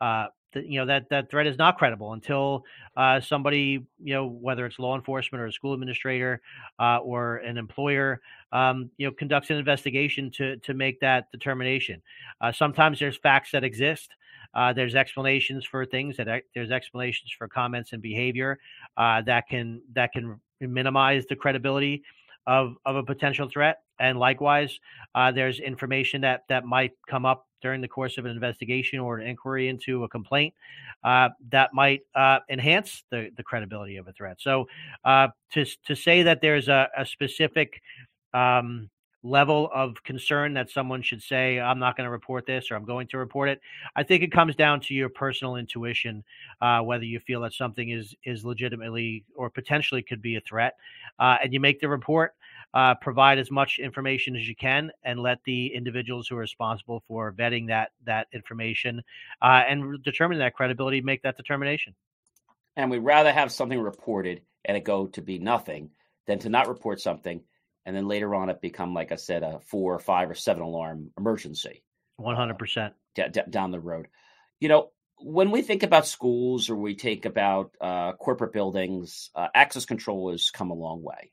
uh, you know that that threat is not credible until uh, somebody you know whether it's law enforcement or a school administrator uh, or an employer um, you know conducts an investigation to to make that determination. Uh, sometimes there's facts that exist. Uh, there's explanations for things that there's explanations for comments and behavior uh, that can that can minimize the credibility of of a potential threat. And likewise, uh, there's information that that might come up during the course of an investigation or an inquiry into a complaint uh, that might uh, enhance the the credibility of a threat. So uh, to to say that there's a, a specific um, level of concern that someone should say i'm not going to report this or i'm going to report it i think it comes down to your personal intuition uh, whether you feel that something is is legitimately or potentially could be a threat uh, and you make the report uh, provide as much information as you can and let the individuals who are responsible for vetting that that information uh, and determine that credibility make that determination. And we'd rather have something reported and it go to be nothing than to not report something and then later on it become like i said a four or five or seven alarm emergency 100% uh, d- d- down the road. You know when we think about schools or we think about uh, corporate buildings uh, access control has come a long way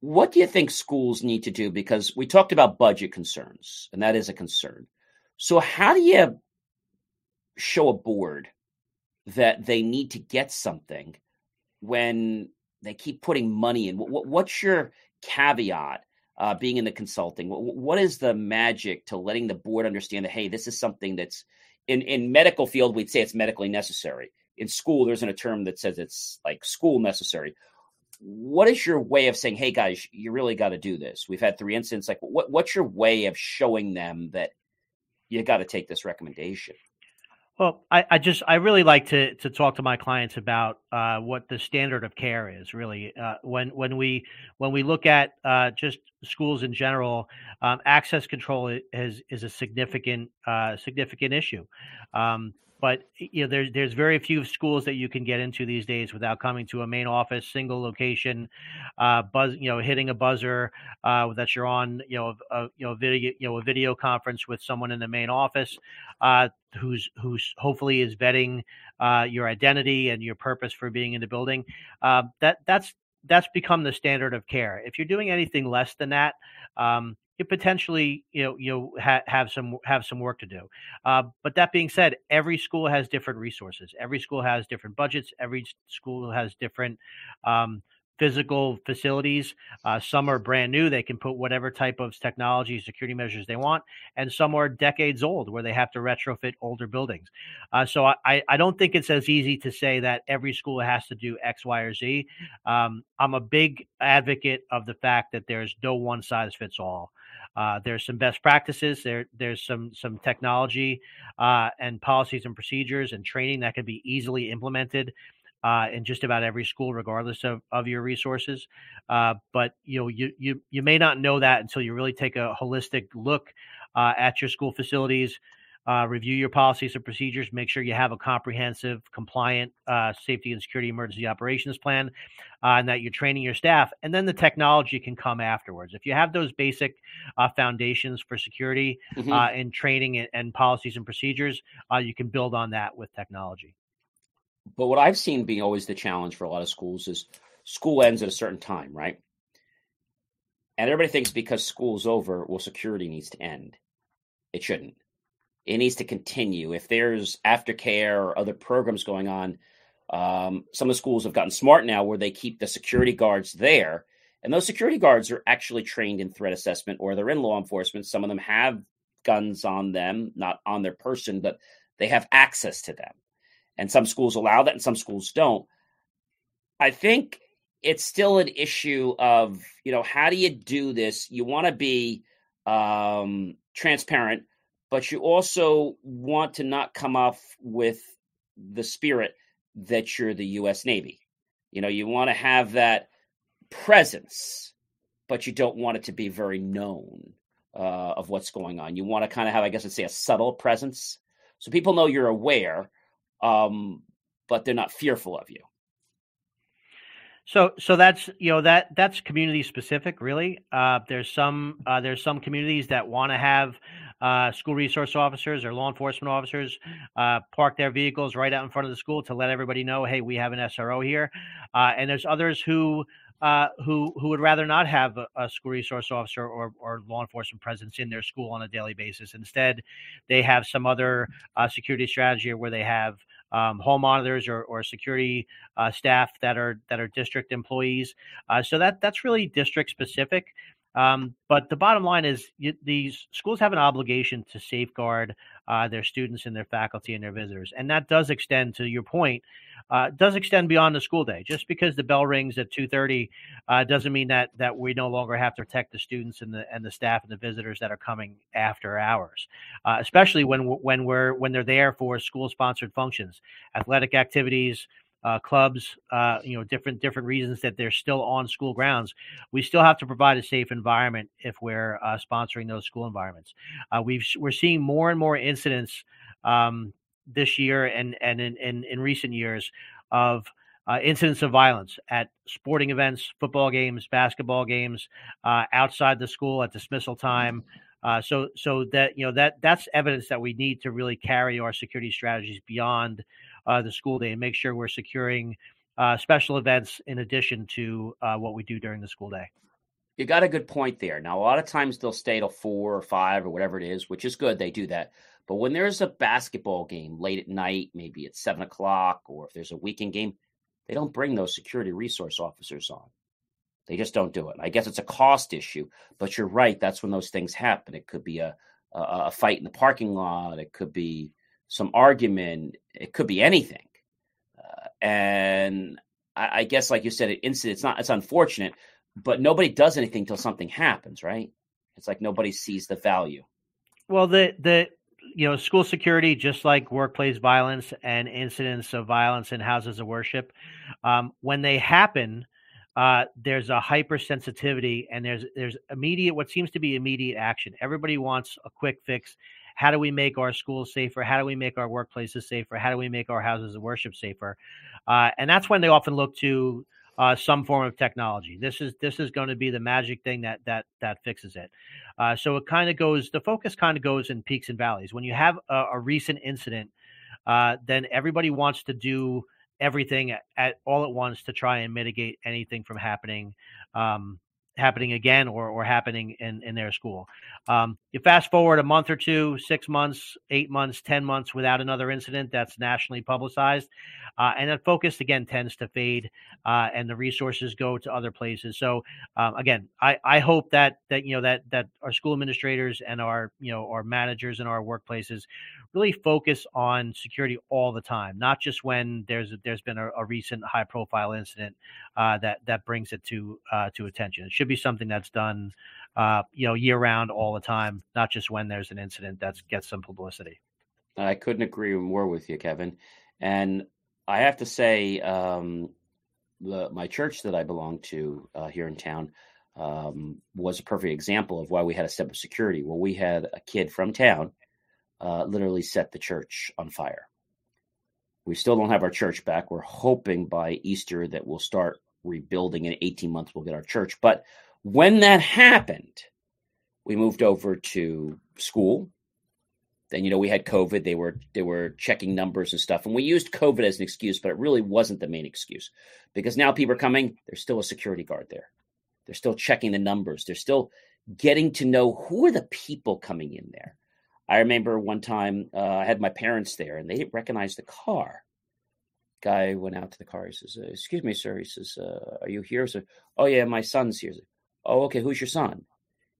What do you think schools need to do? Because we talked about budget concerns, and that is a concern. So, how do you show a board that they need to get something when they keep putting money in? What's your caveat uh, being in the consulting? What is the magic to letting the board understand that, hey, this is something that's in, in medical field, we'd say it's medically necessary. In school, there isn't a term that says it's like school necessary what is your way of saying, "Hey guys, you really got to do this"? We've had three incidents. Like, what what's your way of showing them that you got to take this recommendation? Well, I, I, just I really like to to talk to my clients about uh, what the standard of care is. Really, uh, when when we when we look at uh, just schools in general, um, access control is is a significant uh, significant issue. Um, but you know there's there's very few schools that you can get into these days without coming to a main office single location uh buzz you know hitting a buzzer uh that you're on you know a, you know video you know a video conference with someone in the main office uh who's who's hopefully is vetting uh your identity and your purpose for being in the building. Uh, that that's that's become the standard of care. If you're doing anything less than that, um, you potentially you know you ha- have some have some work to do. Uh, but that being said, every school has different resources. Every school has different budgets. Every school has different um, physical facilities. Uh, some are brand new; they can put whatever type of technology, security measures they want, and some are decades old, where they have to retrofit older buildings. Uh, so I, I don't think it's as easy to say that every school has to do X, Y, or Z. Um, I'm a big advocate of the fact that there's no one size fits all. Uh, there's some best practices. There, there's some some technology uh, and policies and procedures and training that can be easily implemented uh, in just about every school, regardless of, of your resources. Uh, but you know, you, you you may not know that until you really take a holistic look uh, at your school facilities. Uh, review your policies and procedures. Make sure you have a comprehensive, compliant uh, safety and security emergency operations plan, uh, and that you're training your staff. And then the technology can come afterwards. If you have those basic foundations for security mm-hmm. and training and, and, policies and procedures, you can build on that with technology. But what I've seen being always the challenge for a lot of schools is school ends at a certain time, right? And everybody thinks because school's over, well, security needs to end. It shouldn't. It needs to continue. If there's aftercare or other programs going on, um, some of the schools have gotten smart now where they keep the security guards there. And those security guards are actually trained in threat assessment or they're in law enforcement. Some of them have guns on them, not on their person, but they have access to them and some schools allow that and some schools don't. I think it's still an issue of, you know, how do you do this? You want to be um, transparent, but you also want to not come off with the spirit that you're the U.S. Navy. You know, you want to have that presence, but you don't want it to be very known uh, of what's going on. You want to kind of have, I guess I'd say, a subtle presence. So people know you're aware, um, but they're not fearful of you. So, so that's you know that that's community specific, really. Uh, there's some uh, there's some communities that want to have uh, school resource officers or law enforcement officers uh, park their vehicles right out in front of the school to let everybody know, hey, we have an SRO here. Uh, and there's others who uh, who who would rather not have a, a, school resource officer or, or law enforcement presence in their school on a daily basis. Instead, they have some other uh, security strategy where they have um, hall monitors or, or security uh, staff that are that are district employees. Uh, so that that's really district specific. Um, but the bottom line is you, these schools have an obligation to safeguard uh, their students and their faculty and their visitors, and that does extend to your point uh, does extend beyond the school day. Just because the bell rings at two thirty uh, doesn't mean that that we no longer have to protect the students and the and the staff and the visitors that are coming after hours, uh, especially when when we're when they're there for school sponsored functions, athletic activities. Uh, clubs, uh, you know, different different reasons that they're still on school grounds. We still have to provide a safe environment if we're uh, sponsoring those school environments. Uh, we've we're seeing more and more incidents um, this year and and in, in, in recent years of uh, incidents of violence at sporting events, football games, basketball games, uh, outside the school at dismissal time. Uh, so, so that you know that that's evidence that we need to really carry our security strategies beyond uh, the school day and make sure we're securing uh, special events in addition to uh, what we do during the school day. You got a good point there. Now, a lot of times they'll stay till four or five or whatever it is, which is good. They do that. But when there's a basketball game late at night, maybe at seven o'clock, or if there's a weekend game, they don't bring those security resource officers on. They just don't do it. I guess it's a cost issue, but you're right. That's when those things happen. It could be a, a, a fight in the parking lot. It could be some argument. It could be anything. Uh, and I, I, guess, like you said, it incident. It's not. It's unfortunate, but nobody does anything till something happens, right? It's like nobody sees the value. Well, the the you know, school security, just like workplace violence and incidents of violence in houses of worship, um, when they happen, uh, there's a hypersensitivity and there's there's immediate what seems to be immediate action. Everybody wants a quick fix. How do we make our schools safer? How do we make our workplaces safer? How do we make our houses of worship safer? Uh, and that's when they often look to uh, some form of technology. This is this is going to be the magic thing that that that fixes it. Uh, so it kind of goes. The focus kind of goes in peaks and valleys. When you have a, a recent incident, uh, then everybody wants to do everything at, at, all at once to try and mitigate anything from happening um, happening again or or happening in in their school. Um, you fast forward a month or two, six months, eight months, ten months without another incident that's nationally publicized, uh, and that focus again tends to fade, uh, and the resources go to other places. So um, again, I I hope that that you know that that our school administrators and our you know our managers in our workplaces really focus on security all the time, not just when there's there's been a, a recent high profile incident uh, that that brings it to uh, to attention. It should be something that's done, uh, you know, year round all the time, not just when there's an incident that gets some publicity. I couldn't agree more with you, Kevin. And I have to say, um, the, my church that I belong to uh, here in town um, was a perfect example of why we had a step of security. Well, we had a kid from town uh, literally set the church on fire. We still don't have our church back. We're hoping by Easter that we'll start rebuilding. In 18 months, we'll get our church. But when that happened, we moved over to school. Then you know we had COVID. They were they were checking numbers and stuff, and we used COVID as an excuse, but it really wasn't the main excuse because now people are coming. There's still a security guard there. They're still checking the numbers. They're still getting to know who are the people coming in there. I remember one time uh, I had my parents there and they didn't recognize the car. Guy went out to the car. He says, uh, "Excuse me, sir." He says, uh, "Are you here?" So, "Oh yeah, my son's here." "Oh, okay. Who's your son?"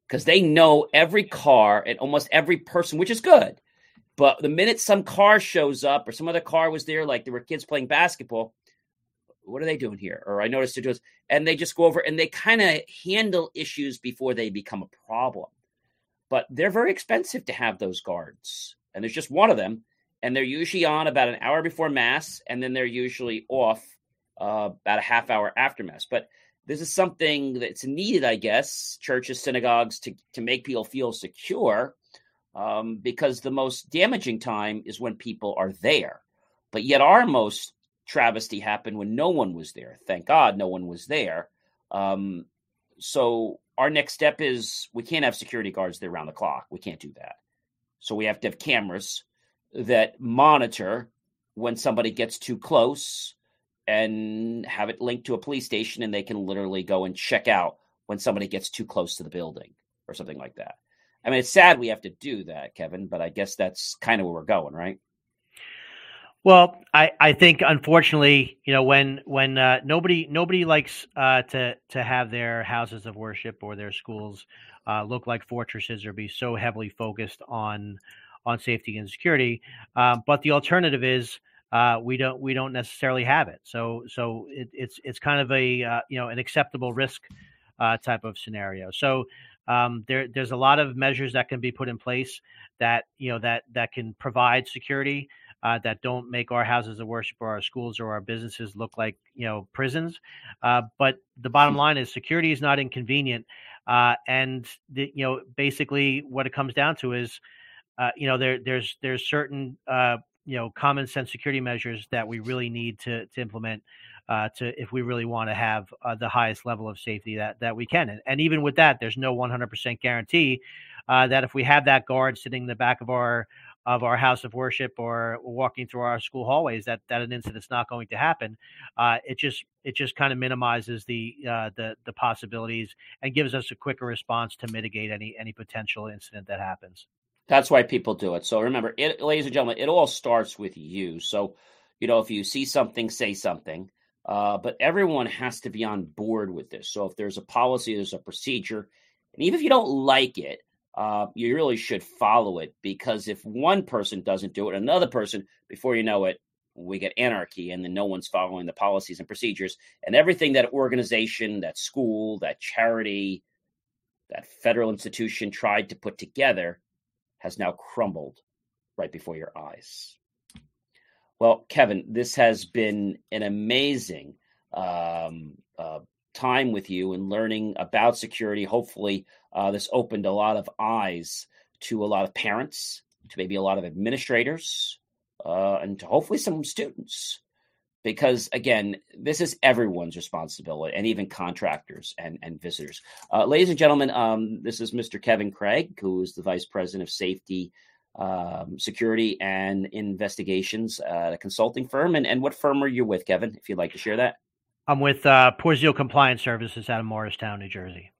Because they know every car and almost every person, which is good. But the minute some car shows up or some other car was there, like there were kids playing basketball, what are they doing here? Or I noticed it was, and they just go over and they kind of handle issues before they become a problem but they're very expensive to have those guards. And there's just one of them, and they're usually on about an hour before mass, and then they're usually off uh, about a half hour after mass. But this is something that's needed, I guess, churches, synagogues to to make people feel secure, um, because the most damaging time is when people are there. But yet, our most travesty happened when no one was there. Thank God, no one was there. Um, so our next step is we can't have security guards there around the clock. We can't do that. So we have to have cameras that monitor when somebody gets too close and have it linked to a police station and they can literally go and check out when somebody gets too close to the building or something like that. I mean, it's sad we have to do that, Kevin, but I guess that's kind of where we're going, right? Well, I, I think unfortunately, you know, when when uh, nobody nobody likes uh, to to have their houses of worship or their schools uh, look like fortresses or be so heavily focused on on safety and security. Um, but the alternative is uh, we don't we don't necessarily have it. So so it, it's it's kind of a uh, you know an acceptable risk uh, type of scenario. So um, there there's a lot of measures that can be put in place that you know that that can provide security uh, that don't make our houses of worship or our schools or our businesses look like you know prisons. Uh, but the bottom line is security is not inconvenient, uh, and the, you know basically what it comes down to is uh, you know there there's there's certain uh, you know common sense security measures that we really need to to implement. Uh, to if we really want to have uh, the highest level of safety that that we can, and, and even with that, there's no 100% guarantee uh, that if we have that guard sitting in the back of our of our house of worship or walking through our school hallways that that an incident's not going to happen uh, it just it just kind of minimizes the uh, the the possibilities and gives us a quicker response to mitigate any any potential incident that happens. That's why people do it. So remember it, ladies and gentlemen it all starts with you. So you know if you see something say something uh, but everyone has to be on board with this. So if there's a policy there's a procedure and even if you don't like it uh, you really should follow it because if one person doesn't do it, another person, before you know it, we get anarchy and then no one's following the policies and procedures and everything that organization, that school, that charity, that federal institution tried to put together has now crumbled right before your eyes. Well, Kevin, this has been an amazing um, uh, time with you and learning about security. Hopefully, uh, this opened a lot of eyes to a lot of parents, to maybe a lot of administrators, uh, and to hopefully some students. Because again, this is everyone's responsibility, and even contractors and, and visitors. Uh, ladies and gentlemen, um, this is Mr. Kevin Craig, who is the Vice President of Safety um, security and investigations uh, a consulting firm. And, and what firm are you with, Kevin, if you'd like to share that? I'm with uh, Compliance Services out of Morristown, New Jersey.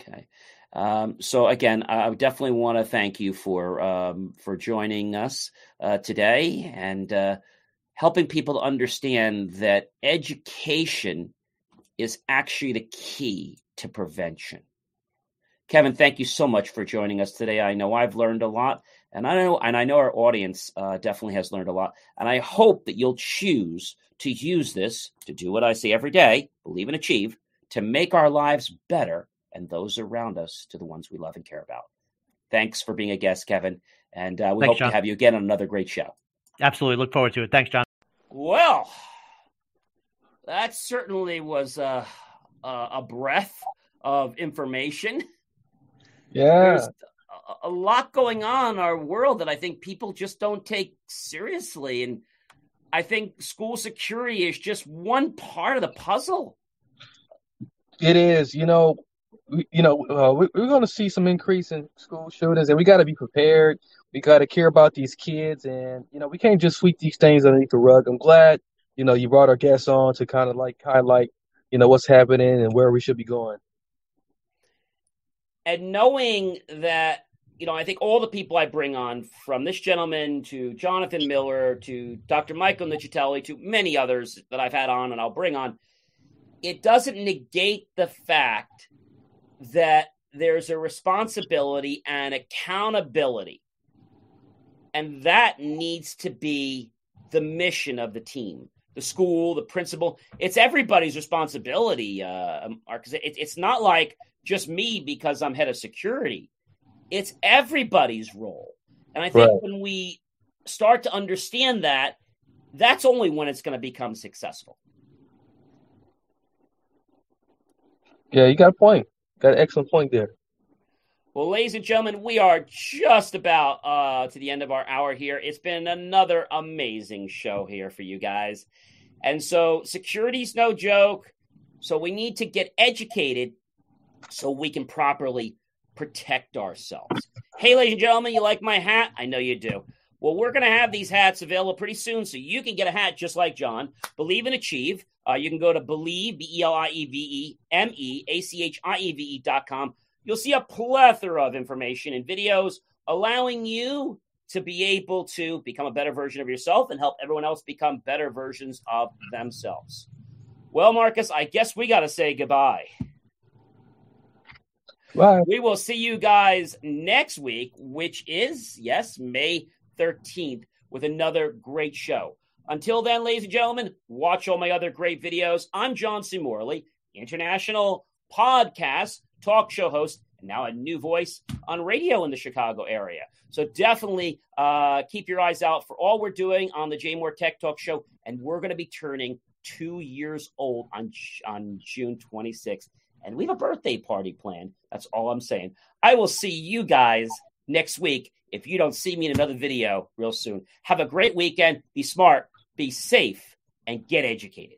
Okay. Um, so again, I definitely want to thank you for um, for joining us uh, today and uh, helping people understand that education is actually the key to prevention. Kevin, thank you so much for joining us today. I know I've learned a lot, and I know and I know our audience uh, definitely has learned a lot. And I hope that you'll choose to use this to do what I say every day: believe and achieve to make our lives better and those around us to the ones we love and care about. Thanks for being a guest, Kevin, and uh, we Thanks, hope John. to have you again on another great show. Absolutely, look forward to it. Thanks, John. Well, that certainly was a, a breath of information. Yeah. There's a lot going on in our world that I think people just don't take seriously. And I think school security is just one part of the puzzle. It is. You know, you know, uh, we, are going to see some increase in school shootings, and we got to be prepared. We got to care about these kids, and you know, we can't just sweep these things underneath the rug. I'm glad, you know, you brought our guests on to kind of like highlight, you know, what's happening and where we should be going. And knowing that, you know, I think all the people I bring on, from this gentleman to Jonathan Miller to Dr. Michael Nicitelli to many others that I've had on and I'll bring on, it doesn't negate the fact that there's a responsibility and accountability. And that needs to be the mission of the team, the school, the principal. It's everybody's responsibility, uh, Marcus. It, it's not like just me because I'm head of security. It's everybody's role. And I think right. when we start to understand that, that's only when it's going to become successful. Yeah, you got a point. Got an excellent point there. Well, ladies and gentlemen, we are just about uh, to the end of our hour here. It's been another amazing show here for you guys. And so, security's no joke. So, we need to get educated so we can properly protect ourselves. Hey, ladies and gentlemen, you like my hat? I know you do. Well, we're going to have these hats available pretty soon, so you can get a hat just like John. Believe and achieve. Uh, you can go to believe, B E L I E V E M E A C H I E V E dot com. You'll see a plethora of information and videos allowing you to be able to become a better version of yourself and help everyone else become better versions of themselves. Well, Marcus, I guess we got to say goodbye. Bye. We will see you guys next week, which is, yes, May 13th, with another great show. Until then, ladies and gentlemen, watch all my other great videos. I'm John C. Morley, international podcast, talk show host, and now a new voice on radio in the Chicago area. So definitely uh, keep your eyes out for all we're doing on the JMOR Tech Talk Show. And we're going to be turning two years old on, on June 26th. And we have a birthday party planned. That's all I'm saying. I will see you guys next week if you don't see me in another video real soon. Have a great weekend. Be smart be safe, and get educated.